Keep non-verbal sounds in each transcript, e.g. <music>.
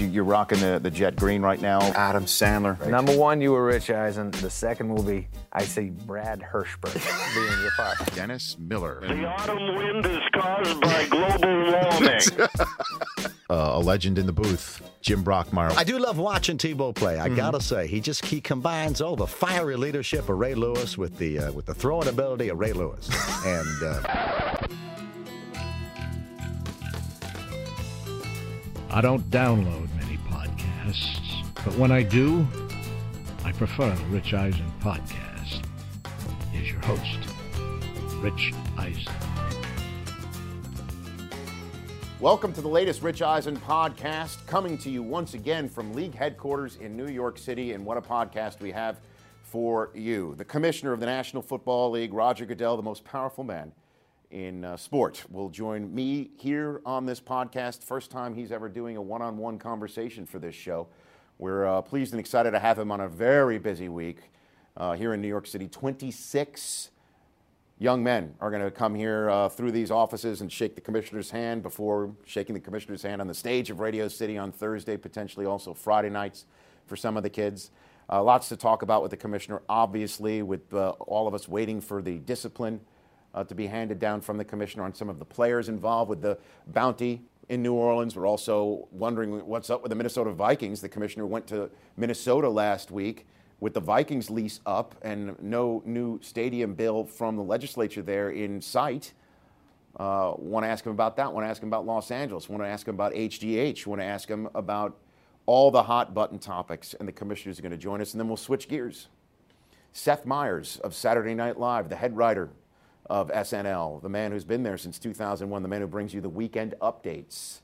You- You're rocking the, the jet green right now. Adam Sandler. Number one, you were Rich Eisen. The second will be, I see Brad Hirschberg <laughs> being your father. Dennis Miller. The autumn wind is caused by global warming. <laughs> Uh, a legend in the booth, Jim Brockmire. I do love watching Tebow play. I gotta say, he just he combines all the fiery leadership of Ray Lewis with the uh, with the throwing ability of Ray Lewis, <laughs> and uh, I don't download many podcasts, but when I do, I prefer the Rich Eisen podcast. Here's your host, Rich Eisen. Welcome to the latest Rich Eisen podcast, coming to you once again from league headquarters in New York City. And what a podcast we have for you. The commissioner of the National Football League, Roger Goodell, the most powerful man in uh, sport, will join me here on this podcast. First time he's ever doing a one on one conversation for this show. We're uh, pleased and excited to have him on a very busy week uh, here in New York City. 26 young men are going to come here uh, through these offices and shake the commissioner's hand before shaking the commissioner's hand on the stage of Radio City on Thursday, potentially also Friday nights for some of the kids. Uh, lots to talk about with the commissioner, obviously, with uh, all of us waiting for the discipline uh, to be handed down from the commissioner on some of the players involved with the bounty in New Orleans. We're also wondering what's up with the Minnesota Vikings. The commissioner went to Minnesota last week with the Vikings lease up and no new stadium bill from the legislature there in sight. Uh, want to ask him about that. Want to ask him about Los Angeles. Want to ask him about HGH. Want to ask him about all the hot button topics. And the commissioners are going to join us. And then we'll switch gears. Seth Meyers of Saturday Night Live, the head writer of SNL, the man who's been there since 2001, the man who brings you the weekend updates,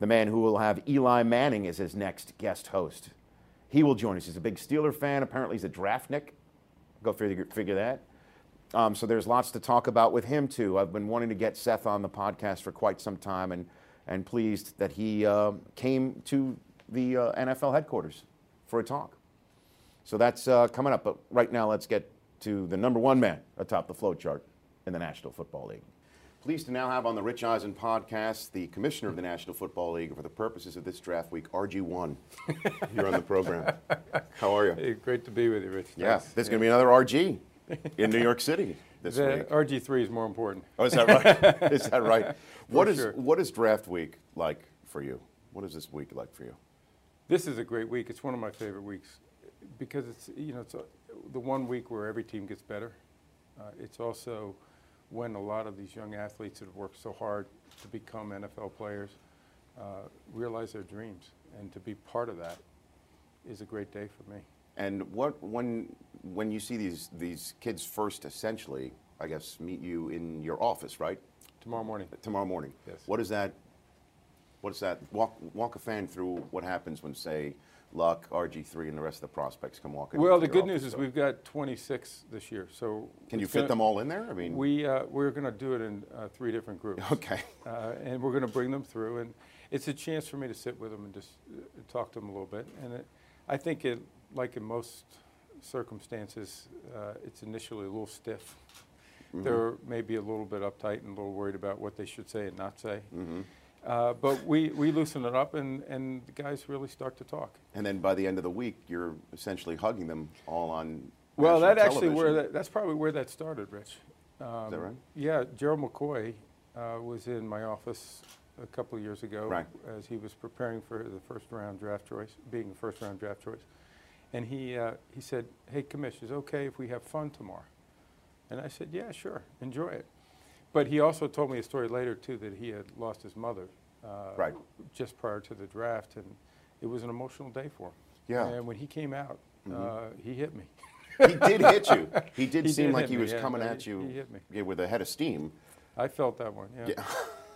the man who will have Eli Manning as his next guest host. He will join us. He's a big Steeler fan. Apparently, he's a draftnik. Go figure, figure that. Um, so there's lots to talk about with him too. I've been wanting to get Seth on the podcast for quite some time, and and pleased that he uh, came to the uh, NFL headquarters for a talk. So that's uh, coming up. But right now, let's get to the number one man atop the flow chart in the National Football League. Pleased to now have on the Rich Eisen podcast the commissioner of the National Football League for the purposes of this draft week, RG1, here on the program. How are you? Hey, great to be with you, Rich. Yeah, Thanks. there's going to be another RG in New York City this The week. RG3 is more important. Oh, is that right? <laughs> is that right? What is sure. what is draft week like for you? What is this week like for you? This is a great week. It's one of my favorite weeks because it's you know it's a, the one week where every team gets better. Uh, it's also when a lot of these young athletes that have worked so hard to become NFL players uh, realize their dreams, and to be part of that is a great day for me. And what when when you see these these kids first, essentially, I guess meet you in your office, right? Tomorrow morning. Tomorrow morning. Yes. What is that? What is that? Walk walk a fan through what happens when say Luck, RG3, and the rest of the prospects come walking. Well, the good news is we've got 26 this year, so Can you fit gonna- them all in there? I mean, We uh, we're going to do it in uh, three different groups. okay. uh, and we're going to bring them through. And it's a chance for me to sit with them and just uh, talk to them a little bit. And it, I think, it, like in most circumstances, uh, it's initially a little stiff. They're maybe a little bit uptight and a little worried about what they should say and not say. Uh, but we, we loosen it up, and, and the guys really start to talk. And then by the end of the week, you're essentially hugging them all on. Well, that actually where that, that's probably where that started, Rich. Um, that right? Yeah, Gerald McCoy uh, was in my office a couple of years ago Right. as he was preparing for the first round draft choice, being the first round draft choice. And he, uh, he said, hey, Commish, is okay if we have fun tomorrow? And I said, yeah, sure, enjoy it. But he also told me a story later, too, that he had lost his mother uh, Right. just prior to the draft, and it was an emotional day for him. Yeah. Mm-hmm. And when he came out, uh, he hit me. he did hit you. <laughs> He did He seem did like he me, was yeah, coming he- at you he hit me. yeah, with a head of steam. I felt that one, yeah.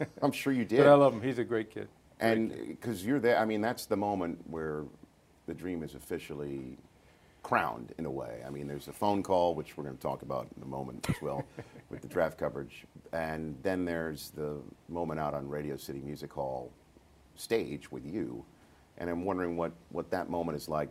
Yeah. <laughs> I'm sure you did. But I love him. He's a great kid. Great and because you're there, I mean, that's the moment where the dream is officially crowned in a way. I mean, there's a phone call, which we're going to talk about in a moment as well, <laughs> with the draft coverage, and then there's the moment out on Radio City Music Hall stage with you, and I'm wondering what what that moment is like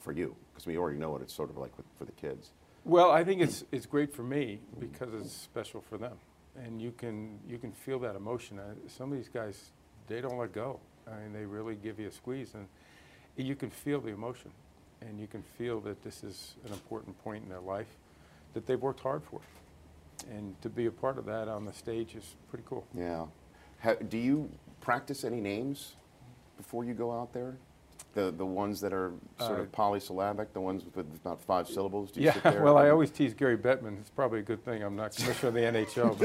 for you, because we already know what it's sort of like with, for the kids. Well, I think it's it's great for me because it's special for them, and you can you can feel that emotion. Uh, Some of these guys, they don't let go. I mean, they really give you a squeeze, and you can feel the emotion, and you can feel that this is an important point in their life that they've worked hard for. And to be a part of that on the stage is pretty cool. Yeah. Ha, do you practice any names before you go out there? The the ones that are sort Uh, of polysyllabic, the ones with about five syllables. Do you Yeah, sit there <laughs> well, I always tease Gary Bettman. It's probably a good thing I'm not commissioner of the <laughs> NHL.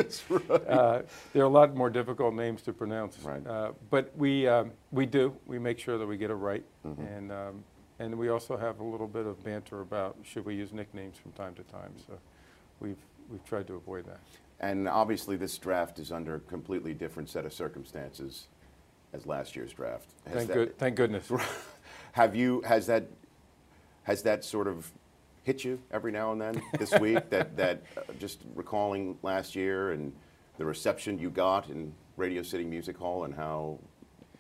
But, uh, there are a lot more difficult names to pronounce. Right. Uh, but we um, we do. We make sure that we get it right, Mm-hmm. and um, and we also have a little bit of banter about should we use nicknames from time to time. So we've we've tried to avoid that. And obviously, this draft is under a completely different set of circumstances as last year's draft. Has Thank that- good. Thank goodness. <laughs> Have you has that has that sort of hit you every now and then this <laughs> week that that uh, just recalling last year and the reception you got in Radio City Music Hall and how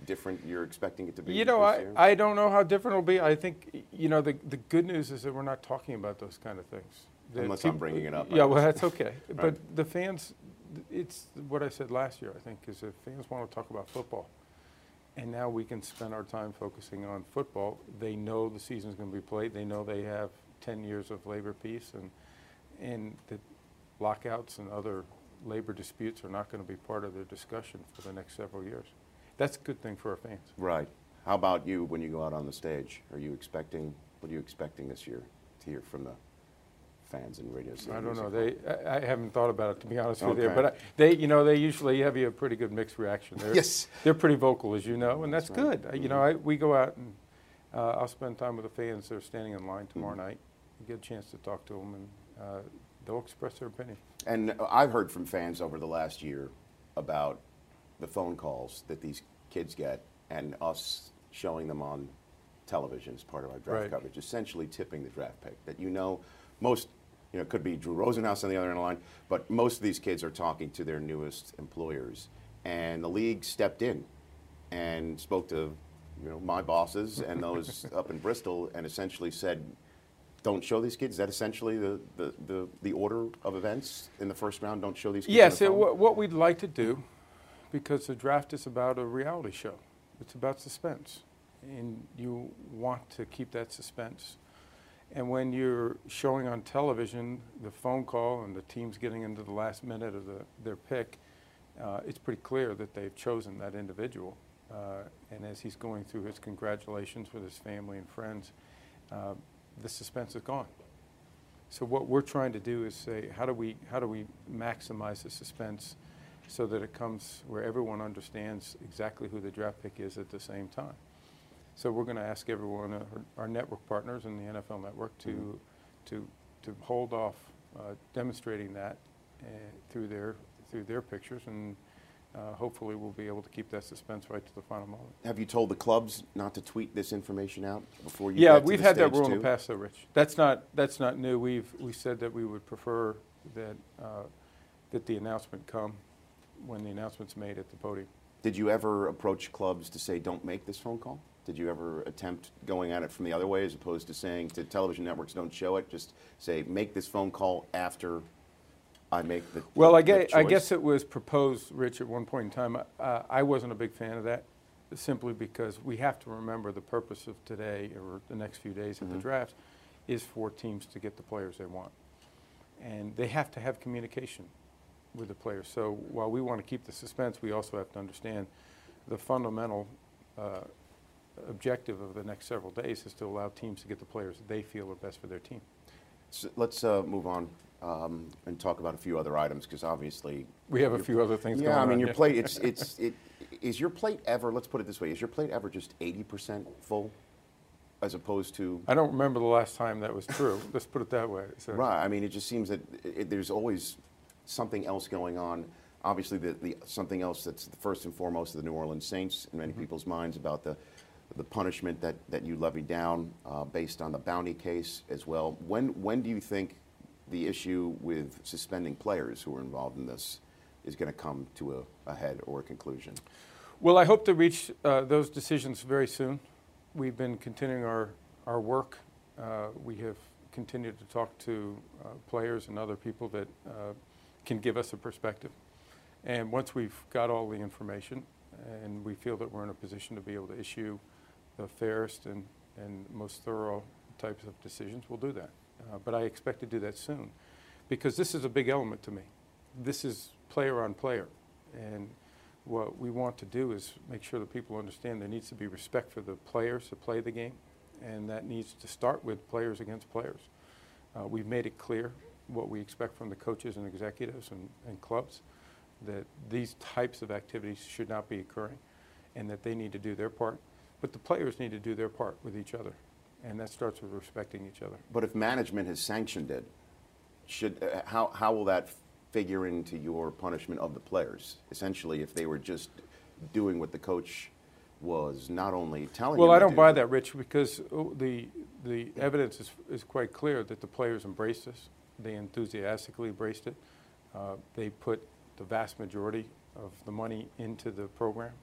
different you're expecting it to be You know, I, year? I don't know how different it'll be. I think, you know, the, the good news is that we're not talking about those kind of things. That Unless I'm bringing it up, Yeah, well, that's okay. <laughs> But the fans, it's what I said last year, I think, is if fans want to talk about football, and now we can spend our time focusing on football, they know the season's going to be played. They know they have 10 years of labor peace, and, and that lockouts and other labor disputes are not going to be part of their discussion for the next several years. That's a good thing for our fans. right. How about you when you go out on the stage? Are you expecting what are you expecting this year to hear from the fans in Radio City? I don't know. They, I, I haven't thought about it to be honest with you. But I, they, you know, they usually have you a pretty good mixed reaction. They're, Yes. they're pretty vocal, as you know, and that's, That's right. good. You know, I, we go out and uh, I'll spend time with the fans that are standing in line tomorrow Mm-hmm. night. Get a chance to talk to them, and uh, they'll express their opinion. And I've heard from fans over the last year about the phone calls that these kids get and us showing them on television as part of our draft Right. coverage, essentially tipping the draft pick. That you know, most, you know, it could be Drew Rosenhaus on the other end of the line, but most of these kids are talking to their newest employers. And the league stepped in and spoke to, you know, my bosses and those <laughs> up in Bristol and essentially said, don't show these kids. Is that essentially the, the, the, the order of events in the first round? Don't show these kids. Yes, on it, the wha- phone? what we'd like to do, because the draft is about a reality show, it's about suspense. And you want to keep that suspense. And when you're showing on television the phone call and the team's getting into the last minute of the, their pick, uh, it's pretty clear that they've chosen that individual. Uh, and as he's going through his congratulations with his family and friends, uh, the suspense is gone. So what we're trying to do is say, how do we, how do we maximize the suspense so that it comes where everyone understands exactly who the draft pick is at the same time? So we're going to ask everyone, uh, our network partners in the NFL network, to, to, to hold off uh, demonstrating that uh, through their, through their pictures, and uh, hopefully we'll be able to keep that suspense right to the final moment. Have you told the clubs not to tweet this information out before you Yeah, we've the had that rule in the past, though, Rich. That's not, that's not new. We've, we said that we would prefer that, uh, that the announcement come when the announcement's made at the podium. Did you ever approach clubs to say, don't make this phone call? Did you ever attempt going at it from the other way as opposed to saying to television networks, don't show it? Just say, make this phone call after I make the Well, I guess, I guess it was proposed, Rich, at one point in time. Uh, I wasn't a big fan of that, simply because we have to remember the purpose of today or the next few days of Mm-hmm. the draft is for teams to get the players they want. And they have to have communication with the players. So while we want to keep the suspense, we also have to understand the fundamental uh, objective of the next several days is to allow teams to get the players they feel are best for their team. So let's uh, move on um, and talk about a few other items because obviously We have a few other things going Yeah, I on. mean your plate. It's it's it. Is your plate ever? Let's put it this way: Is your plate ever just eighty percent full, as opposed to I don't remember the last time that was true. Let's put it that way. So- Right. I mean, it just seems that it, there's always something else going on. Obviously, the, the something else that's the first and foremost of the New Orleans Saints in many people's minds about the the punishment that, that you levied down uh, based on the bounty case as well. When when do you think the issue with suspending players who are involved in this is going to come to a, a head or a conclusion? Well, I hope to reach uh, those decisions very soon. We've been continuing our, our work. Uh, we have continued to talk to uh, players and other people that uh, can give us a perspective. And once we've got all the information, and we feel that we're in a position to be able to issue the fairest and, and most thorough types of decisions, we'll do that. Uh, But I expect to do that soon, because this is a big element to me. This is player on player, and what we want to do is make sure that people understand there needs to be respect for the players that play the game, and that needs to start with players against players. Uh, We've made it clear what we expect from the coaches and executives and, and clubs, that these types of activities should not be occurring, and that they need to do their part. But the players need to do their part with each other, and that starts with respecting each other. But if management has sanctioned it, should, uh, how, how will that figure into your punishment of the players? Essentially, if they were just doing what the coach was not only telling Well, I don't do, buy that, Rich, because oh, the, the evidence is, is quite clear that the players embraced this. They enthusiastically embraced it. Uh, They put the vast majority of the money into the program,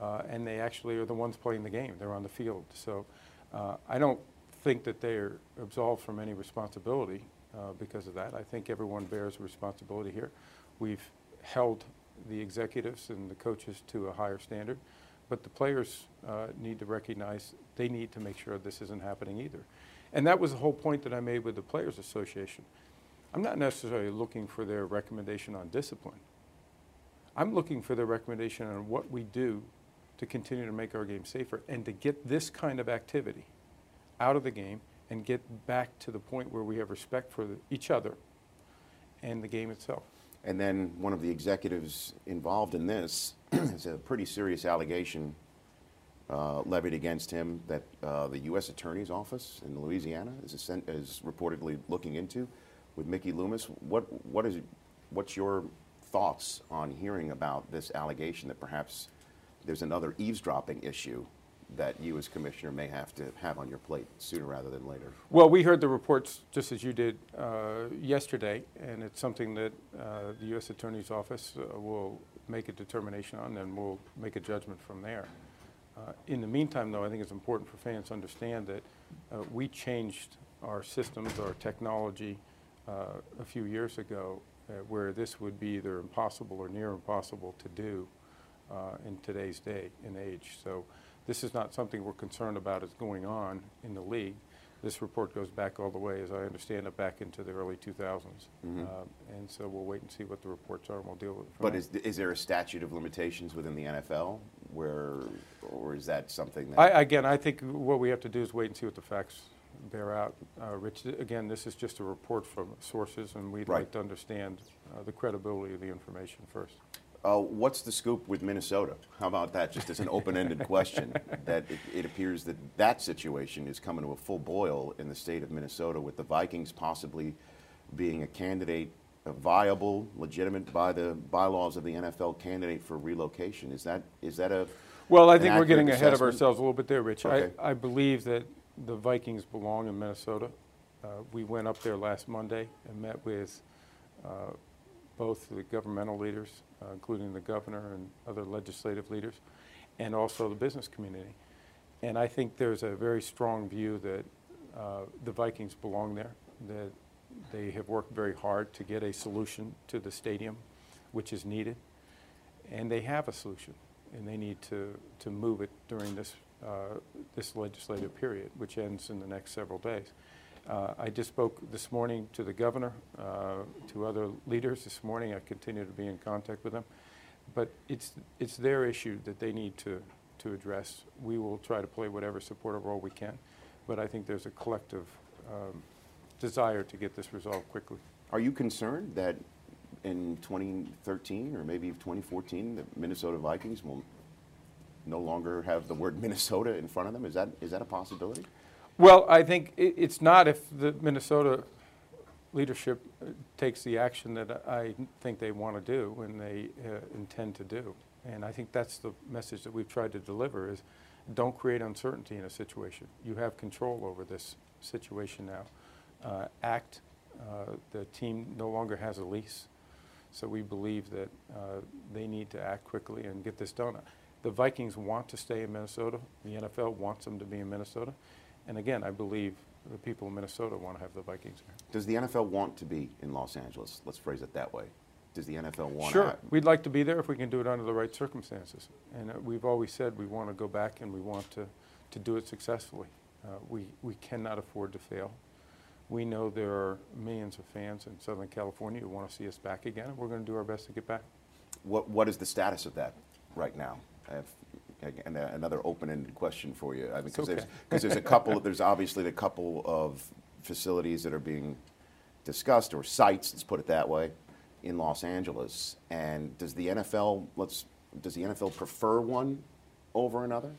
uh, and they actually are the ones playing the game. They're on the field. So uh, I don't think that they are absolved from any responsibility uh, because of that. I think everyone bears responsibility here. We've held the executives and the coaches to a higher standard, but the players uh, need to recognize they need to make sure this isn't happening either. And that was the whole point that I made with the Players Association. I'm not necessarily looking for their recommendation on discipline. I'm looking for their recommendation on what we do to continue to make our game safer and to get this kind of activity out of the game and get back to the point where we have respect for each other and the game itself. And then one of the executives involved in this <clears throat> is a pretty serious allegation uh, levied against him that uh, the U.S. Attorney's Office in Louisiana is, is reportedly looking into with Mickey Loomis. What, what is, what's your thoughts on hearing about this allegation that perhaps there's another eavesdropping issue that you as commissioner may have to have on your plate sooner rather than later? Well, we heard the reports just as you did uh, yesterday, and it's something that uh, the U.S. Attorney's Office uh, will make a determination on, and we'll make a judgment from there. Uh, in the meantime, though, I think it's important for fans to understand that uh, we changed our systems, our technology, a few years ago, uh, where this would be either impossible or near impossible to do uh, in today's day and age. So this is not something we're concerned about is going on in the league. This report goes back all the way, as I understand it, back into the early 2000s. Uh, And so we'll wait and see what the reports are, and we'll deal with it from But there. is, is there a statute of limitations within the NFL where, or is that something that? I, again, I think what we have to do is wait and see what the facts bear out. Uh, Rich, again, this is just a report from sources, and we'd Right. like to understand uh, the credibility of the information first. Uh, what's the scoop with Minnesota? How about that? Just as an open-ended question, <laughs> that it, it appears that that situation is coming to a full boil in the state of Minnesota, with the Vikings possibly being a candidate, a viable, legitimate by the bylaws of the NFL candidate for relocation. Is that is that a Well, I think we're getting accurate ahead of ourselves a little bit there, Rich. Okay. I, I believe that the Vikings belong in Minnesota. Uh, we went up there last Monday and met with uh, both the governmental leaders, uh, including the governor and other legislative leaders, and also the business community. And I think there's a very strong view that uh, the Vikings belong there, that they have worked very hard to get a solution to the stadium, which is needed. And they have a solution, and they need to, to move it during this, this legislative period, which ends in the next several days. Uh, I just spoke this morning to the governor, uh, to other leaders this morning. I continue to be in contact with them. But it's, it's their issue that they need to, to address. We will try to play whatever supportive role we can, but I think there's a collective um, desire to get this resolved quickly. Are you concerned that in 2013 or maybe 2014, the Minnesota Vikings will no longer have the word <laughs> Minnesota in front of them? Is that is that a possibility? Well, I think it's not if the Minnesota leadership uh, takes the action that I think they want to do and they uh, intend to do. And I think that's the message that we've tried to deliver is don't create uncertainty in a situation. You have control over this situation now. Uh, Act, uh, the team no longer has a lease, so we believe that uh, they need to act quickly and get this done. The Vikings want to stay in Minnesota. The NFL wants them to be in Minnesota. And again, I believe the people of Minnesota want to have the Vikings here. Does the NFL want to be in Los Angeles? Let's phrase it that way. does the NFL want? Sure, we'd like to be there if we can do it under the right circumstances. And uh, we've always said we want to go back and we want to, to do it successfully. Uh, we, we cannot afford to fail. We know there are millions of fans in Southern California who want to see us back again, and we're going to do our best to get back. What What is the status of that right now? I have another open-ended question for you, because okay. there's, there's a couple. There's obviously a couple of facilities that are being discussed, or sites, let's put it that way, in Los Angeles. And does the NFL let's does the NFL prefer one over another?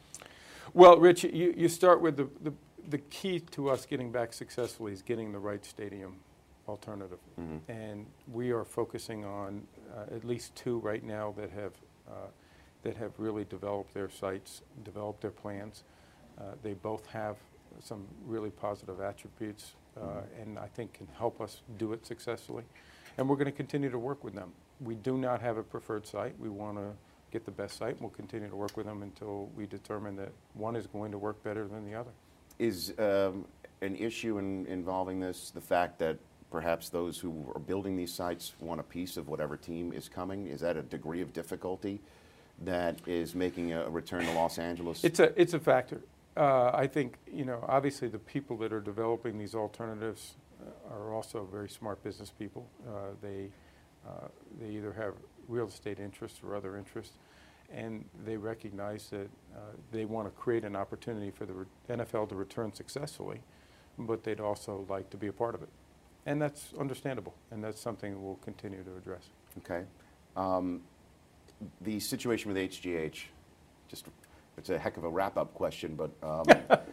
Well, Rich, you, you start with the, the the key to us getting back successfully is getting the right stadium alternative. Mm-hmm. And we are focusing on uh, at least two right now that have, uh, that have really developed their sites, developed their plans. Uh, they both have some really positive attributes uh, Mm-hmm. and I think can help us do it successfully. And we're going to continue to work with them. We do not have a preferred site. We want to get the best site and we'll continue to work with them until we determine that one is going to work better than the other. Is um, an issue in, involving this the fact that perhaps those who are building these sites want a piece of whatever team is coming? Is that a degree of difficulty that is making a return to Los Angeles? It's a, it's a factor. Uh, I think, you know, obviously the people that are developing these alternatives uh, are also very smart business people. Uh, they, uh, they either have real estate interests or other interests and they recognize that uh, they want to create an opportunity for the NFL to return successfully, but they'd also like to be a part of it. And that's understandable, and that's something we'll continue to address. Okay. Um, the situation with HGH, just it's a heck of a wrap-up question, but um,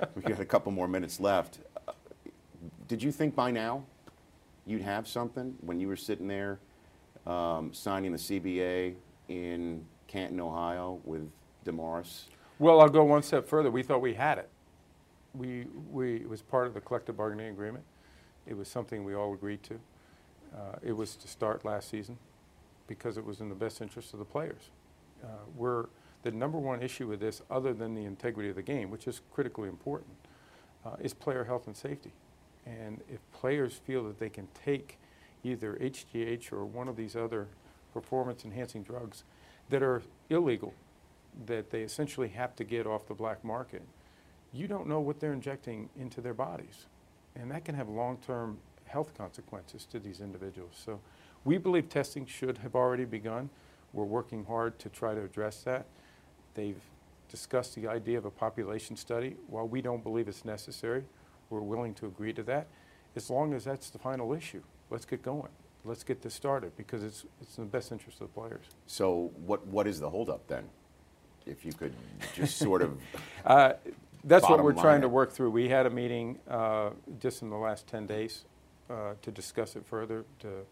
<laughs> we've got a couple more minutes left. Uh, did you think by now you'd have something when you were sitting there um, signing the CBA in Canton, Ohio, with DeMaurice? Well, I'll go one step further. We thought we had it. We, we, it was part of the collective bargaining agreement. It was something we all agreed to. Uh, it was to start last season because it was in the best interest of the players. Uh, we're, the number one issue with this, other than the integrity of the game, which is critically important, uh, is player health and safety. And if players feel that they can take either HGH or one of these other performance enhancing drugs that are illegal, that they essentially have to get off the black market, you don't know what they're injecting into their bodies. And that can have long-term health consequences to these individuals. So we believe testing should have already begun. We're working hard to try to address that. They've discussed the idea of a population study. While we don't believe it's necessary, we're willing to agree to that. As long as that's the final issue, let's get going. Let's get this started because it's, it's in the best interest of the players. So what, what is the holdup then? If you could just sort of, <laughs> Uh, That's what we're trying to work through. We had a meeting uh, just in the last 10 days uh, to discuss it further, to,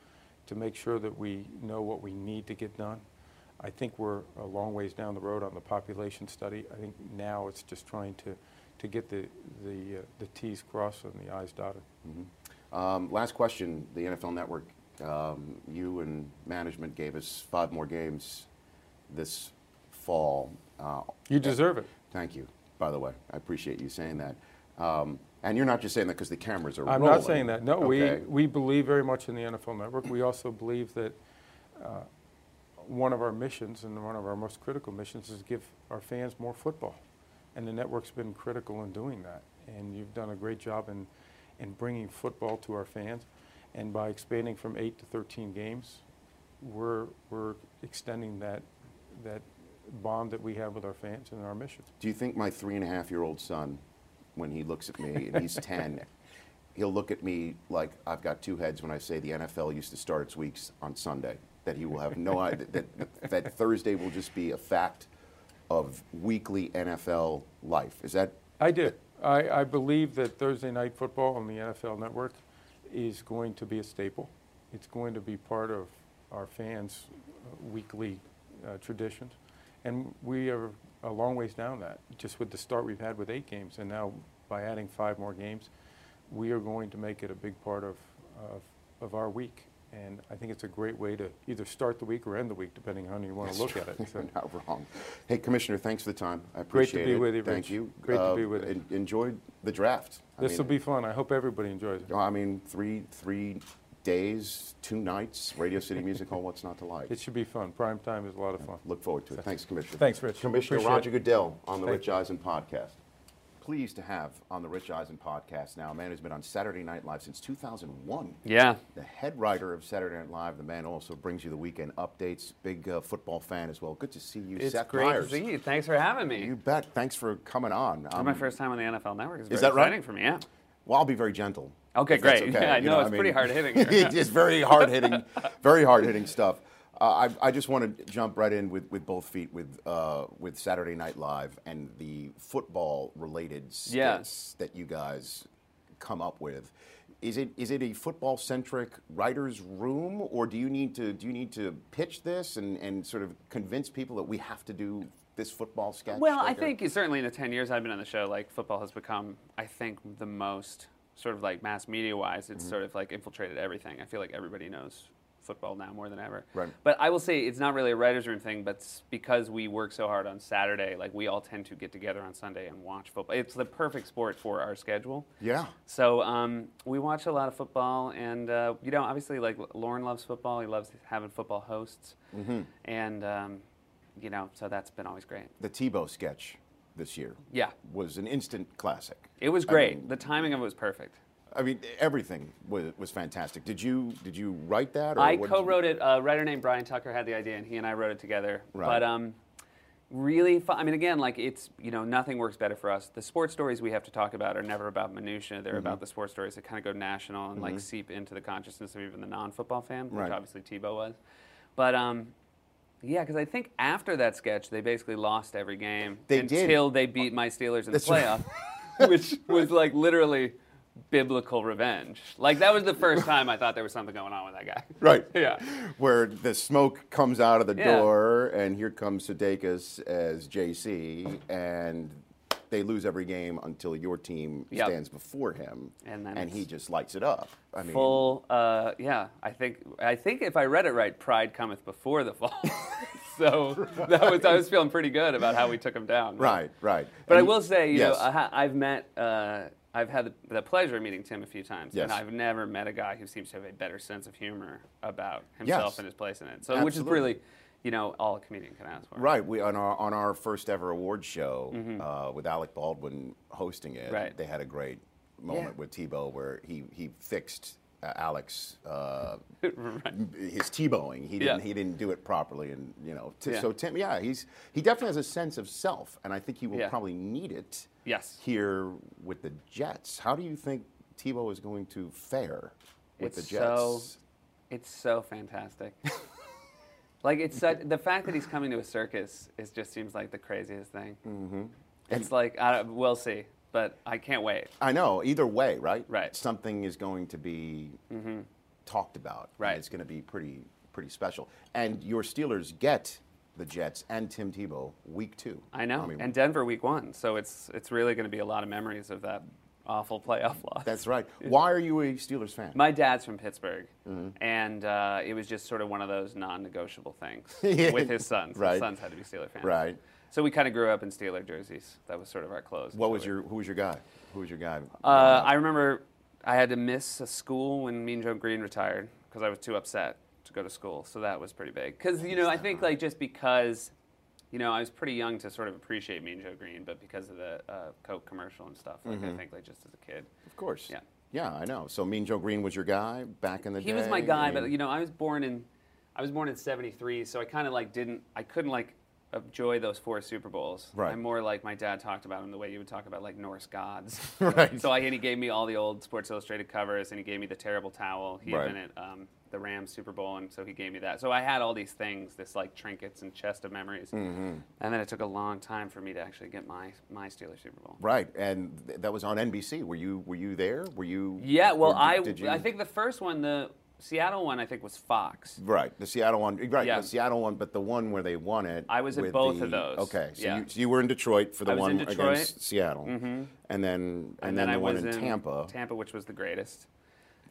to make sure that we know what we need to get done. I think we're a long ways down the road on the population study. I think now it's just trying to, to get the, the, uh, the Ts crossed and the Is dotted. um, last question, the NFL Network, um, you and management gave us five more games this fall. Uh, You deserve it. Thank you, by the way. I appreciate you saying that. Um, and you're not just saying that because the cameras are I'm rolling. not saying that. No, Okay. we, we believe very much in the NFL Network. We also believe that uh, one of our missions and one of our most critical missions is to give our fans more football. And the network's been critical in doing that. And you've done a great job in, in bringing football to our fans. And by expanding from eight to 13 games, we're, we're extending that, that bond that we have with our fans and our mission. Do you think my three and a half year old son, when he looks at me and he's <laughs> 10, he'll look at me like I've got two heads when I say the NFL used to start its weeks on Sunday? That he will have no idea, that, that Thursday will just be a fact of weekly NFL life. Is that I do. I, I believe that Thursday night football on the NFL Network is going to be a staple. It's going to be part of our fans' weekly uh, traditions. And we are a long ways down that, just with the start we've had with eight games. And now by adding five more games, we are going to make it a big part of, of, of our week. And I think it's a great way to either start the week or end the week, depending on how you want to look at it. So <laughs> You're not wrong. Hey, Commissioner, thanks for the time. I appreciate it. Great to be it. with you, Thank Rich. you. Great to Uh, be with you. en- Enjoyed the draft. I this will be fun. I hope everybody enjoys it. I mean, three, three days, two nights, Radio City Music Hall. What's not to like? It should be fun. Prime time is a lot of fun. Look forward to it. Thanks, Commissioner. Thanks, Rich. Commissioner Appreciate Roger it. Goodell on the Thank Rich you. Eisen podcast. Pleased to have on the Rich Eisen podcast now a man who's been on Saturday Night Live since 2001. Yeah. The head writer of Saturday Night Live, the man also brings you the weekend updates. Big uh, football fan as well. Good to see you, It's Seth great Meyers. to see you. Thanks for having me. You bet. Thanks for coming on. Um, my first time on the NFL Network. It's Is very that right? exciting for me. Yeah. Well, I'll be very gentle. Okay, great. <laughs> okay. Yeah, I You know, I it's pretty hard-hitting <laughs> it's very hard hitting, very hard hitting stuff. Uh, I, I just want to jump right in with, with both feet with uh, with Saturday Night Live and the football related skits that you guys come up with. Is it is it a football centric writers room, or do you need to do you need to pitch this and, and sort of convince people that we have to do this football sketch? Well, I think certainly in the 10 years I've been on the show, like football has become, I think, the most sort of like mass media wise, it's Mm-hmm. sort of like infiltrated everything. I feel like everybody knows football now more than ever. Right. But I will say it's not really a writer's room thing, but because we work so hard on Saturday, like we all tend to get together on Sunday and watch football. It's the perfect sport for our schedule. yeah. So um, we watch a lot of football, and uh, you know, obviously, like Lorne loves football. He loves having football hosts, Mm-hmm. and um, you know, so that's been always great. The Tebow sketch this year Yeah, was an instant classic. it was I great. mean- the timing of it was perfect. I mean, everything was, was fantastic. Did you did you write that? Or I what did you- co-wrote it. A writer named Bryan Tucker had the idea, and he and I wrote it together. Right. But um, really, fun. I mean, again, like it's you know nothing works better for us. The sports stories we have to talk about are never about minutia. They're Mm-hmm. about the sports stories that kind of go national and like seep into the consciousness of even the non-football fan, which Right. obviously Tebow was. But um, yeah, because I think after that sketch, they basically lost every game They did. until they beat my Steelers in the That's right. playoff, <laughs> which was like literally biblical revenge. Like that was the first time I thought there was something going on with that guy. <laughs> Right. Yeah. Where the smoke comes out of the Yeah. door, and here comes Sudeikis as JC, and they lose every game until your team Yep. stands before him, And then and he just lights it up. I mean, Full, uh, yeah. I think I think if I read it right, pride cometh before the fall. <laughs> so <laughs> that was I was feeling pretty good about how we took him down. right, right. But I will say, you yes. know, I've met, uh, I've had the, pleasure of meeting Tim a few times, Yes. and I've never met a guy who seems to have a better sense of humor about himself Yes. and his place in it. So, which is really, you know, all a comedian can ask for. Right. We on our on our first ever award show uh, with Alec Baldwin hosting it. Mm-hmm. Right. They had a great moment Yeah. with Tebow where he he fixed uh, Alex uh, <laughs> right. his Tebowing. He didn't Yeah. he didn't do it properly, and you know. T- Yeah. So Tim, yeah, he's he definitely has a sense of self, and I think he will Yeah. probably need it. Yes. Here with the Jets, how do you think Tebow is going to fare with It's the Jets? so, it's so fantastic. <laughs> like it's such, <laughs> the fact that he's coming to a circus is just seems like the craziest thing. Mm-hmm. It's like I don't, we'll see, but I can't wait. I know. Either way, right? Right. Something is going to be talked about. Right. It's going to be pretty pretty special. And your Steelers get the Jets and Tim Tebow week two. I know, mean, and Denver week one, so it's it's really going to be a lot of memories of that awful playoff <laughs> loss. that's right. <laughs> Why are you a Steelers fan? My dad's from Pittsburgh, Mm-hmm. and uh, it was just sort of one of those non-negotiable things <laughs> Yeah. with his sons. Right. His sons had to be Steeler fans. Right. So we kind of grew up in Steeler jerseys. That was sort of our clothes. What was your who was your guy? Who was your guy? Uh, I remember I had to miss a school when Mean Joe Greene retired because I was too upset to go to school. So that was pretty big. Because you know, I think like just because, you know, I was pretty young to sort of appreciate Mean Joe Greene, but because of the uh, Coke commercial and stuff, like I think like just as a kid. of course. Yeah. Yeah, I know. So Mean Joe Greene was your guy back in the day. He was my guy, I but you know, I was born in, I was born in '73, so I kind of like didn't, I couldn't like enjoy those four Super Bowls. Right. I'm more like my dad talked about him the way you would talk about like Norse gods. <laughs> Right. So I, and he gave me all the old Sports Illustrated covers, and he gave me the terrible towel. He Right. had been at um, the Rams Super Bowl, and so he gave me that. So I had all these things, this like trinkets and chest of memories. Mm-hmm. And then it took a long time for me to actually get my my Steelers Super Bowl. Right, and th- that was on NBC. Were you were you there? Were you? Yeah, well, did- I did you- I think the first one, the Seattle one, I think was Fox. Right, the Seattle one. Right, Yeah. the Seattle one, but the one where they won it. I was at both the- of those. Okay, so, Yeah. you, so you were in Detroit for the one against Seattle, and then and, then, and the I one was in Tampa. Tampa, which was the greatest.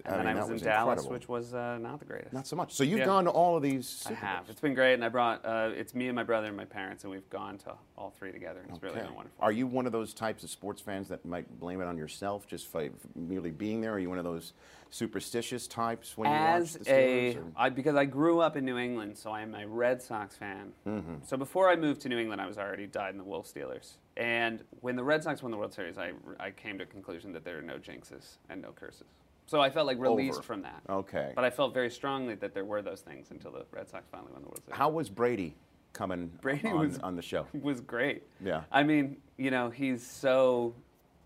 And I then mean, I was in Dallas, incredible. which was uh, not the greatest. Not so much. So you've Yeah. gone to all of these. I have. Bowls. It's been great, and I brought. Uh, it's me and my brother and my parents, and we've gone to all three together. And it's really been wonderful. Are you one of those types of sports fans that might blame it on yourself just for merely being there? Are you one of those superstitious types when you watch the Steelers? or- I, because I grew up in New England, so I am a Red Sox fan. Mm-hmm. So before I moved to New England, I was already dyed in the wool Steelers. And when the Red Sox won the World Series, I, I came to a conclusion that there are no jinxes and no curses. So I felt like released Over. from that. Okay. But I felt very strongly that there were those things until the Red Sox finally won the World Series. How was Brady coming Brady on, was- on the show? <laughs> was great. Yeah. I mean, you know, he's so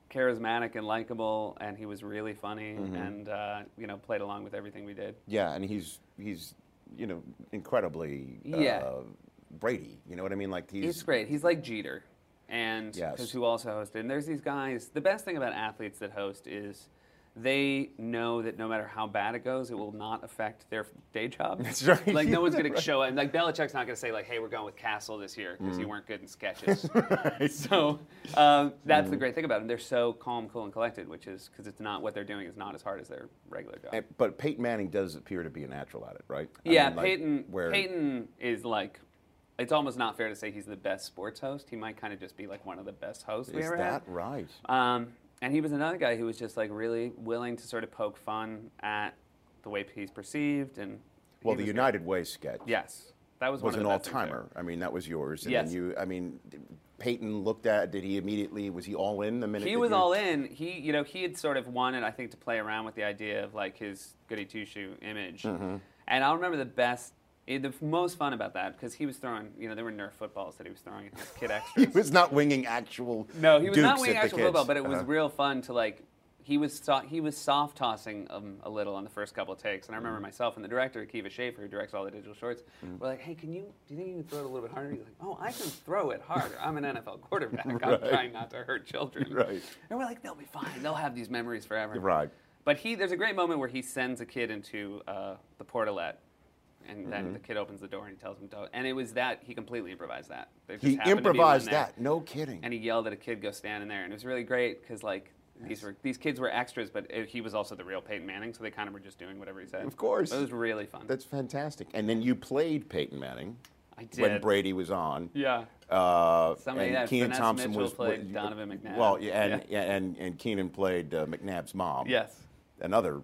charismatic and likable, and he was really funny, Mm-hmm. and uh, you know, played along with everything we did. Yeah, and he's he's you know incredibly Yeah. uh, Brady. You know what I mean? Like he's He's great. He's like Jeter, and Yes. because who also hosted. And there's these guys. The best thing about athletes that host is they know that no matter how bad it goes, it will not affect their day job. <laughs> That's right. Like no one's <laughs> going to show up. Like Belichick's not going to say like, "Hey, we're going with Cassel this year because Mm. you weren't good in sketches." <laughs> So um, that's the great thing about them. They're so calm, cool, and collected, which is because it's not what they're doing is not as hard as their regular job. And- But Peyton Manning does appear to be a natural at it, right? I Yeah, mean, like, Peyton. Where Peyton is like. It's almost not fair to say he's the best sports host. He might kind of just be like one of the best hosts we is that right? Um, and he was another guy who was just like really willing to sort of poke fun at the way he's perceived. And Well, the. United Way sketch Yes, that was, was one an of the all best things there. timer. I mean, that was yours. And Yes. then you, I mean, Peyton looked at. Did he immediately? Was he all in the minute? He was all in. He, you know, he had sort of wanted, I think, to play around with the idea of like his goody two shoe image. Mm-hmm. And I'll remember the best, eh, the most fun about that because he was throwing, you know, there were Nerf footballs that he was throwing at these kid <laughs> extras. He was not winging actual. No, he was not at actual football, but it was Uh-huh. real fun to like. He was so, he was soft tossing um, a little on the first couple of takes, and I remember myself and the director Akiva Schaffer, who directs all the digital shorts, were like, "Hey, can you? Do you think you can throw it a little bit harder?" He's like, "Oh, I can throw it harder. I'm an NFL <laughs> quarterback. I'm trying not to hurt children." <laughs> Right. And we're like, "They'll be fine. They'll have these memories forever." Right. But he, there's a great moment where he sends a kid into uh, the portalette, and Mm-hmm. then the kid opens the door and he tells him to. And it was that he completely improvised that. Just He improvised there. that. No kidding. And he yelled at a kid, "Go stand in there!" And it was really great because like these were these kids were extras, but it, he was also the real Peyton Manning, so they kind of were just doing whatever he said. Of course. it was really fun. That's fantastic. And then you played Peyton Manning I did. when Brady was on. yeah. Uh, Somebody and Kenan Thompson Mitchell was played Donovan McNabb. Well, yeah, and Yeah. yeah, and and Kenan played uh, McNabb's mom. Yes. Another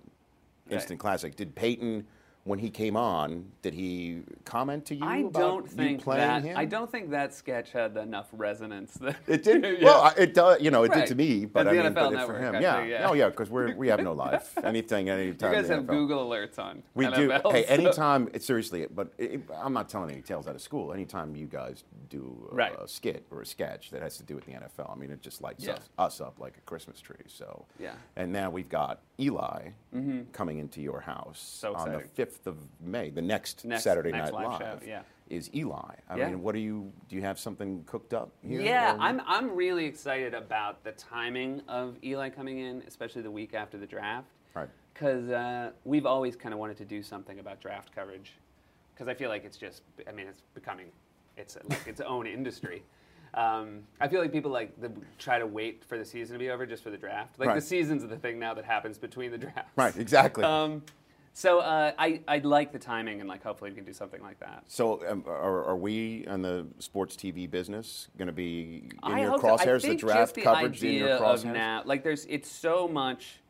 instant classic. Did Peyton, when he came on, did he comment to you I about don't you think playing that him? I don't think that sketch had enough resonance. That, It did. <laughs> Yeah. Well, it does. You know, it did to me, but At I mean, but it- Network, for him, yeah. think, yeah. Oh, yeah, because we're we have no life. <laughs> Anything, anytime. you guys have NFL. Google alerts on. We NFL, do. Hey, so- anytime, it, seriously, but it, I'm not telling any tales out of school. Anytime you guys do a, Right. a skit or a sketch that has to do with the NFL, I mean, it just lights Yeah. us, us up like a Christmas tree. So, Yeah. And now we've got Eli mm-hmm. coming into your house So on the exciting. 5th of May. The next, Next- Saturday next Night live Live show, yeah. is Eli. I Yeah. mean, what do you do? You have something cooked up here? Yeah, or- I'm, I'm really excited about the timing of Eli coming in, especially the week after the draft. Right. Because uh, we've always kind of wanted to do something about draft coverage. Because I feel like it's just, I mean, it's becoming, it's like its own industry. Um, I feel like people like the, try to wait for the season to be over just for the draft. Like Right. the season's the thing now that happens between the drafts. Right, exactly. Um, so uh, I, I like the timing and like hopefully we can do something like that. So, um, are, are we in the sports TV business going to be in I your hope so. I crosshairs? think the draft just the coverage in idea your of now, like there's, it's so much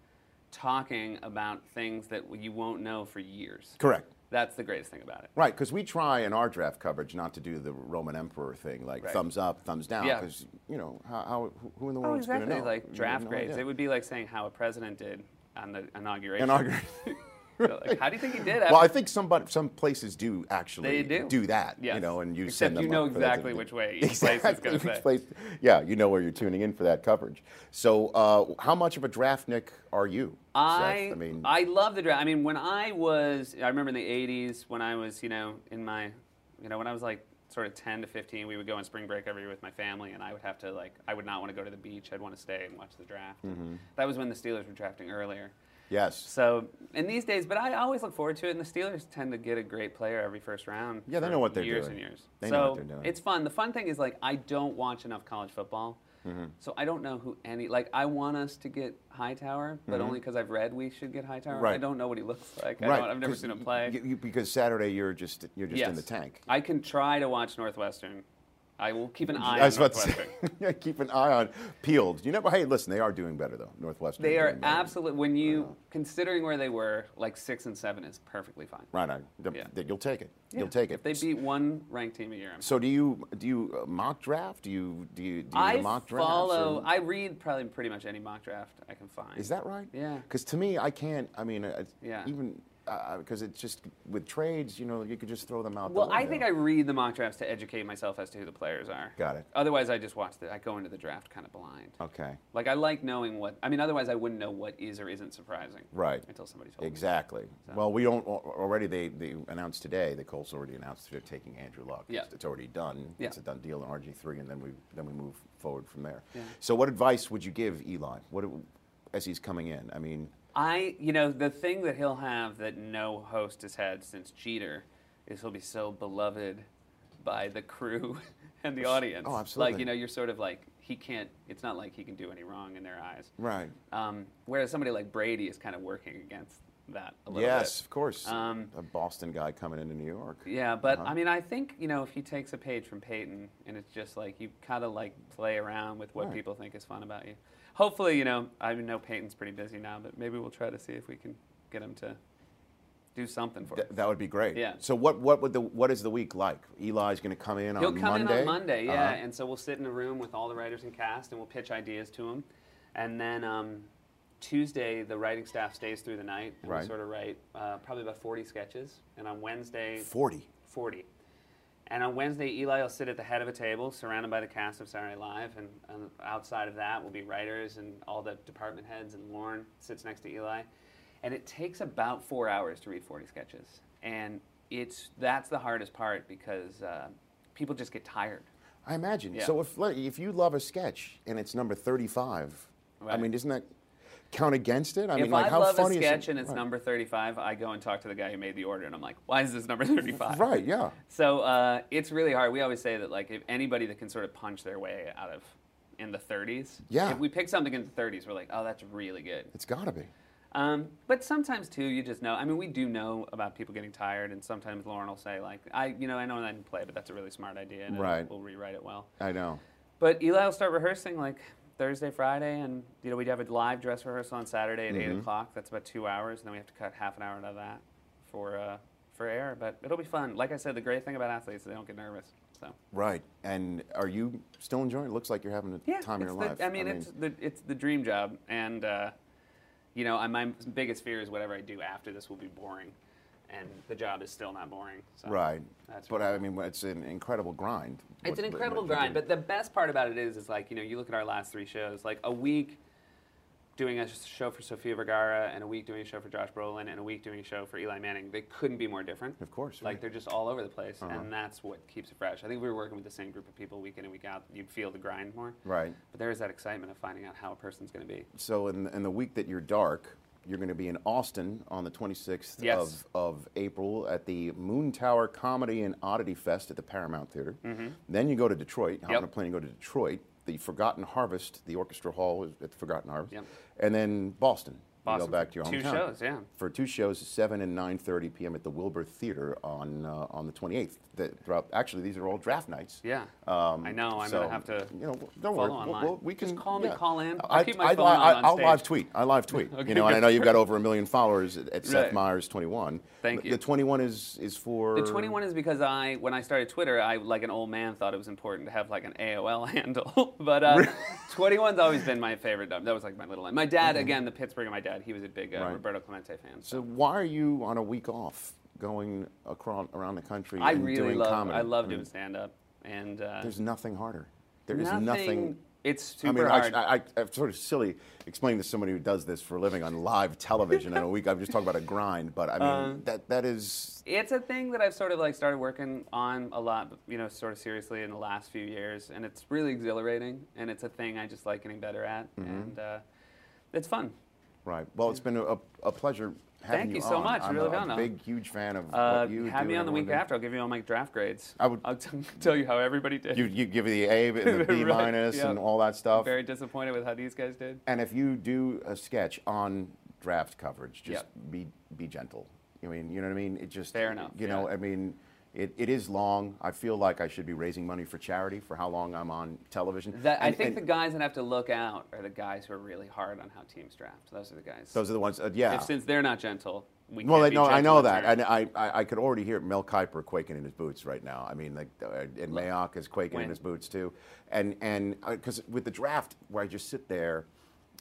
talking about things that you won't know for years. Correct. That's the greatest thing about it. Right, because we try in our draft coverage not to do the Roman emperor thing, like Right. thumbs up, thumbs down, Yeah. because you know how, how who- in the Oh, is going to know? Like draft no grades. idea. It would be like saying how a president did on the inauguration. Inauguration. <laughs> <laughs> Like, how do you think he did? Well, I think some some places do actually They do. that, you know, and you Except send them you know up for that exactly which way <laughs> each place is exactly gonna which say. place- Yeah, you know where you're tuning in for that coverage. So, uh, how much of a draftnik are you? I, Seth? I mean, I love the draft. I mean, when I was, I remember in the '80s when I was, you know, in my, you know, when I was like sort of 10 to 15, we would go on spring break every year with my family, and I would have to like, I would not want to go to the beach. I'd want to stay and watch the draft. Mm-hmm. That was when the Steelers were drafting earlier. Yes. So, in these days, but I always look forward to it. And the Steelers tend to get a great player every first round. Yeah, they know what they're years doing. Years and years. They so know what they're doing. it's fun. The fun thing is like I don't watch enough college football mm-hmm. So I don't know who any like. I want us to get Hightower, but mm-hmm. only because I've read we should get Hightower. Right. I don't know what he looks like. I right. don't, I've never seen him play. y- you- because Saturday you're just you're just in the tank. I can try to watch Northwestern. I will keep an eye I on about to say, <laughs> yeah, keep an eye on peeled. You know, Hey, listen, they are doing better though. Northwestern. They are absolutely when you considering where they were, like six and seven is perfectly fine. Right. I, Yeah. you'll take it. Yeah. You'll take it. If they beat one ranked team a year, I'm So do you do you uh, mock draft? Do you do you do you I mock drafts? follow. or- I read probably pretty much any mock draft I can find. Is that right? Yeah. Because to me, I can't. I mean, uh, Yeah. even Uh, because it's just with trades, you know, you could just throw them out. the Well, I think I read the mock drafts to educate myself as to who the players are. Got it. Otherwise, I just watch the. I go into the draft kind of blind. Okay. Like I like knowing what. I mean, otherwise I wouldn't know what is or isn't surprising. Right. Until somebody told me. Exactly. Well, we don't already. They, they announced today. The Colts already announced they're taking Andrew Luck. Yeah. It's, it's already done. Yeah. It's a done deal in RG three, and then we then we move forward from there. Yeah. So, what advice would you give Eli? What as he's coming in? I mean, I, you know, the thing that he'll have that no host has had since Jeter is he'll be so beloved by the crew <laughs> and the audience. Oh, absolutely. Like, you know, you're sort of like, he can't, it's not like he can do any wrong in their eyes. right. Um, whereas somebody like Brady is kind of working against that a little Yes, bit. of course. Um, a Boston guy coming into New York. Yeah, but Uh-huh. I mean, I think you know if he takes a page from Peyton, and it's just like you kind of like play around with what Right. people think is fun about you. Hopefully, you know, I know Peyton's pretty busy now, but maybe we'll try to see if we can get him to do something for Th- us. that would be great. Yeah. So what what would the what is the week like? Eli's going to come in on He'll on come Monday. in on Monday, yeah, Uh-huh. and so we'll sit in a room with all the writers and cast, and we'll pitch ideas to him, and then um, Tuesday the writing staff stays through the night, and Right. we sort of write uh, probably about 40 sketches, and on Wednesday Forty. 40. And on Wednesday, Eli will sit at the head of a table, surrounded by the cast of Saturday Night Live, and, and outside of that will be writers and all the department heads, and Lorne sits next to Eli. And it takes about four hours to read 40 sketches, and it's that's the hardest part because uh, people just get tired. I imagine. Yeah. So if if you love a sketch and it's number thirty-five, I mean, isn't that count against it? I if mean, like I how love a funny sketch is it? and it's Right. number 35, I go and talk to the guy who made the order, and I'm like, why is this number 35? Right. Yeah. So uh, it's really hard. We always say that like if anybody that can sort of punch their way out of in the 30s, Yeah. If we pick something in the 30s, we're like, oh, that's really good. It's got to be. Um, but sometimes too, you just know. I mean, we do know about people getting tired, and sometimes Lorne will say like, I, you know, I know I didn't play, but that's a really smart idea, and Right. we'll rewrite it well. I know. But Eli will start rehearsing like Thursday, Friday, and you know we'd have a live dress rehearsal on Saturday at eight Mm-hmm. o'clock. That's about two hours, and then we have to cut half an hour out of that for uh, for air. But it'll be fun. Like I said, the great thing about athletes is they don't get nervous. So Right. And are you still enjoying? it? Looks like you're having a yeah, time of your the, life. I mean, it's the it's the dream job, and uh, you know, my biggest fear is whatever I do after this will be boring, and the job is still not boring. So right. That's but I mean, it's an incredible grind. It's an incredible grind, but the best part about it is, is like you know, you look at our last three shows, like a week doing a show for Sofia Vergara, and a week doing a show for Josh Brolin, and a week doing a show for Eli Manning. They couldn't be more different. Of course, like right. they're just all over the place, Uh-huh. and that's what keeps it fresh. I think if we were working with the same group of people week in and week out, you'd feel the grind more. Right. But there is that excitement of finding out how a person's going to be. So in, in the week that you're dark, you're going to be in Austin on the 26th Yes. of, of April at the Moontower Comedy and Oddity Fest at the Paramount Theater. Then you go to Detroit. Hop on Mm-hmm. Yep. a plane and go to Detroit. The Forgotten Harvest, the Orchestra Hall at the Forgotten Harvest. Yep. And then Boston. Boston you go back to your two hometown. shows, yeah. For two shows, 7 and 9.30 p.m. at the Wilbur Theater on uh, on the 28th. The, throughout, actually, these are all draft nights. Yeah. Um, I know. I'm so, gonna have to. You know, don't follow worry. online. We'll, we'll, we Just can call me, yeah. call in. I'll I, keep my I, phone I, on on I'll live tweet. I live tweet. <laughs> Okay, you know, and I know you've got over a million followers at, at Seth Right. Meyers 21. Thank The- you. The 21 is is for The 21 is because I, when I started Twitter, I, like an old man, thought it was important to have like an AOL <laughs> handle. but uh, 21's always been my favorite. That was like my little line. My dad, again, the Pittsburgher, my dad, he was a big uh, Right. Roberto Clemente fan. So why are you on a week off going across around the country I and really doing love, comedy? I love mean, doing stand up. And uh, There's nothing harder. There is nothing, nothing. It's I super mean, hard. I, I, I'm sort of silly explaining to somebody who does this for a living on live television in a week. I'm just talking about a grind, but I mean Um, that that is it's a thing that I've sort of like started working on a lot, you know, sort of seriously in the last few years, and it's really exhilarating, and it's a thing I just like getting better at, Mm-hmm. and uh, it's fun. Right. Well, it's been a, a pleasure having Thank you you so on. much. I'm really a, a big, huge fan of Uh, what you have me on the week after. I'll give you all my draft grades. I would- I'll t- <laughs> tell you how everybody did. You, you give the A and the <laughs> B Right, minus yeah. and all that stuff. Very disappointed with how these guys did. And if you do a sketch on draft coverage, just Yep. be be gentle. I mean, you know what I mean? It just Fair enough, You know, yeah. I mean, it, it is long. I feel like I should be raising money for charity for how long I'm on television. That, I think and the guys that have to look out are the guys who are really hard on how teams draft. Those are the guys. those are the ones. Uh, yeah. If, since they're not gentle, we well, be know. I know that, and I, I, I could already hear Mel Kiper quaking in his boots right now. I mean, like, uh, and Mayock is quaking in his boots too, and and because with the draft where I just sit there,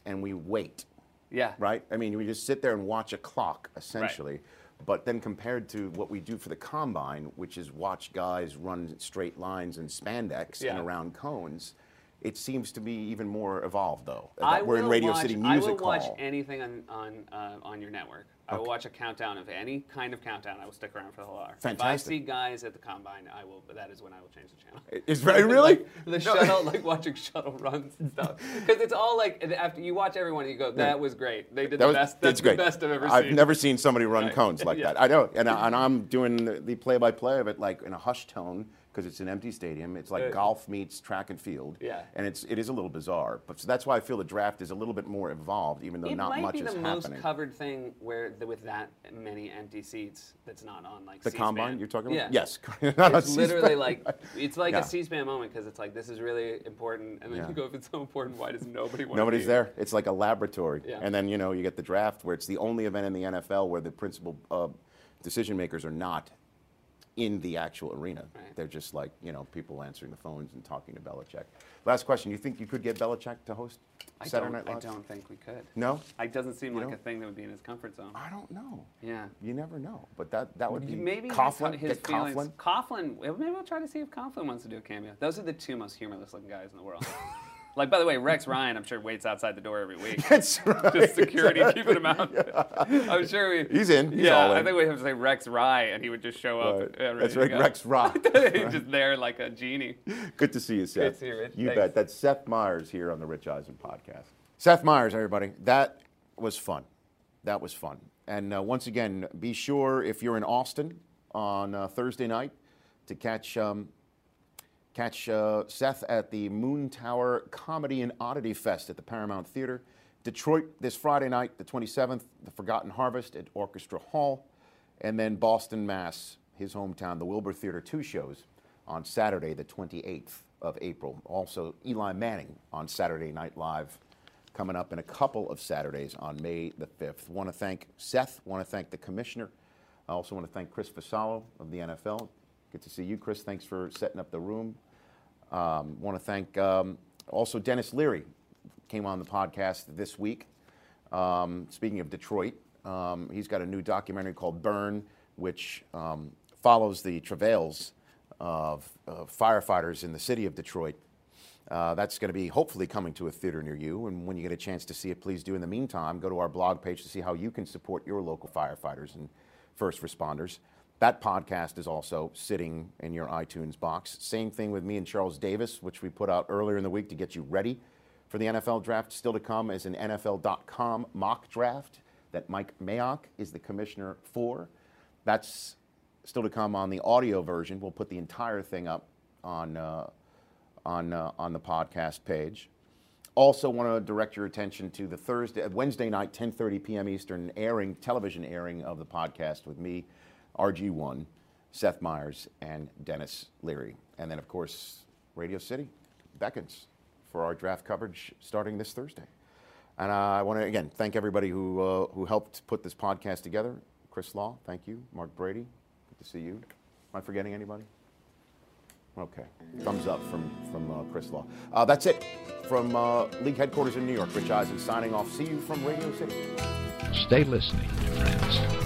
and we wait, yeah. right? I mean, we just sit there and watch a clock essentially. But then compared to what we do for the combine, which is watch guys run straight lines and spandex Yeah. and around cones, it seems to be even more evolved though. I We're in Radio watch, City I Music will watch Hall. anything on on uh, on your network. I will watch a countdown of any kind of countdown. I will stick around for the whole hour. Fantastic. If I see guys at the combine, I will. That is when I will change the channel. Is very really <laughs> like the shuttle, <laughs> like watching shuttle runs and stuff. Because it's all like after you watch everyone, you go, "That was great. They did That the was best. that's great. the best I've ever seen. I've never seen somebody run Right. cones like <laughs> Yeah. that. I know, and, I, and I'm doing the- play-by-play of it like in a hushed tone because it's an empty stadium. It's like Right. golf meets track and field. Yeah. and it's it is a little bizarre, but so that's why I feel the draft is a little bit more evolved, even though it not might much be is the most covered thing where the, with that many empty seats that's not on like the C-SPAN. combine you're talking about? Yeah. Yes. <laughs> It's literally like it's like Yeah. a C-SPAN moment because it's like this is really important, and then Yeah. you go if it's so important, why does nobody want? Nobody's be there. It's like a laboratory. Yeah. And then, you know, you get the draft where it's the only event in the NFL where the principal uh, decision makers are not in the actual arena. Right. They're just like, you know, people answering the phones and talking to Belichick. Last question. You think you could get Belichick to host I Saturday Night I don't think we could. No? It doesn't seem You like know? a thing that would be in his comfort zone. I don't know. Yeah. You never know. But that, that would be Maybe Coughlin. got his feelings. Coughlin. Coughlin. Maybe we'll try to see if Coughlin wants to do a cameo. Those are the two most humorless looking guys in the world. <laughs> like, by the way, Rex Ryan, I'm sure waits outside the door every week. <laughs> That's right. Just security keeping him out. <laughs> I'm sure we. He's in. He's yeah, in. I think we have to say Rex Rye, and he would just show up. Right. yeah, That's right. Rex Rock. <laughs> He's just there like a genie. Good to see you, Seth. Good to see you, Rich. You Thanks. bet. That's Seth Meyers here on the Rich Eisen podcast. Seth Meyers, everybody. That was fun. That was fun. And uh, once again, be sure if you're in Austin on uh, Thursday night to catch um, catch uh, Seth at the Moontower Comedy and Oddity Fest at the Paramount Theater. Detroit this Friday night, the 27th, the Forgotten Harvest at Orchestra Hall. And then Boston, Mass, his hometown, the Wilbur Theater, two shows on Saturday, the 28th of April. Also, Eli Manning on Saturday Night Live coming up in a couple of Saturdays on May the 5th. Want to thank Seth, want to thank the commissioner. I also want to thank Chris Fasalo of the NFL. Good to see you, Chris. Thanks for setting up the room. Um, want to thank um, also Denis Leary, came on the podcast this week. Um, speaking of Detroit, um, he's got a new documentary called Burn, which um, follows the travails of firefighters in the city of Detroit. Uh, that's going to be hopefully coming to a theater near you. And when you get a chance to see it, please do. In the meantime, go to our blog page to see how you can support your local firefighters and first responders. That podcast is also sitting in your iTunes box. Same thing with me and Charles Davis, which we put out earlier in the week to get you ready for the NFL draft. Still to come is an NFL.com mock draft that Mike Mayock is the commissioner for. That's still to come on the audio version. We'll put the entire thing up on, uh, on, uh, on the podcast page. Also, want to direct your attention to the Thursday, Wednesday night, 10:30 p.m. Eastern airing, television airing of the podcast with me, RG1, Seth Meyers, and Denis Leary, and then of course Radio City beckons for our draft coverage starting this Thursday. And uh, I want to again thank everybody who uh, who helped put this podcast together. Chris Law, thank you. Mark Brady, good to see you. Am I forgetting anybody? Okay. Thumbs up from, from uh, Chris Law. Uh, that's it from uh, league headquarters in New York. Rich Eisen signing off. See you from Radio City. Stay listening, friends.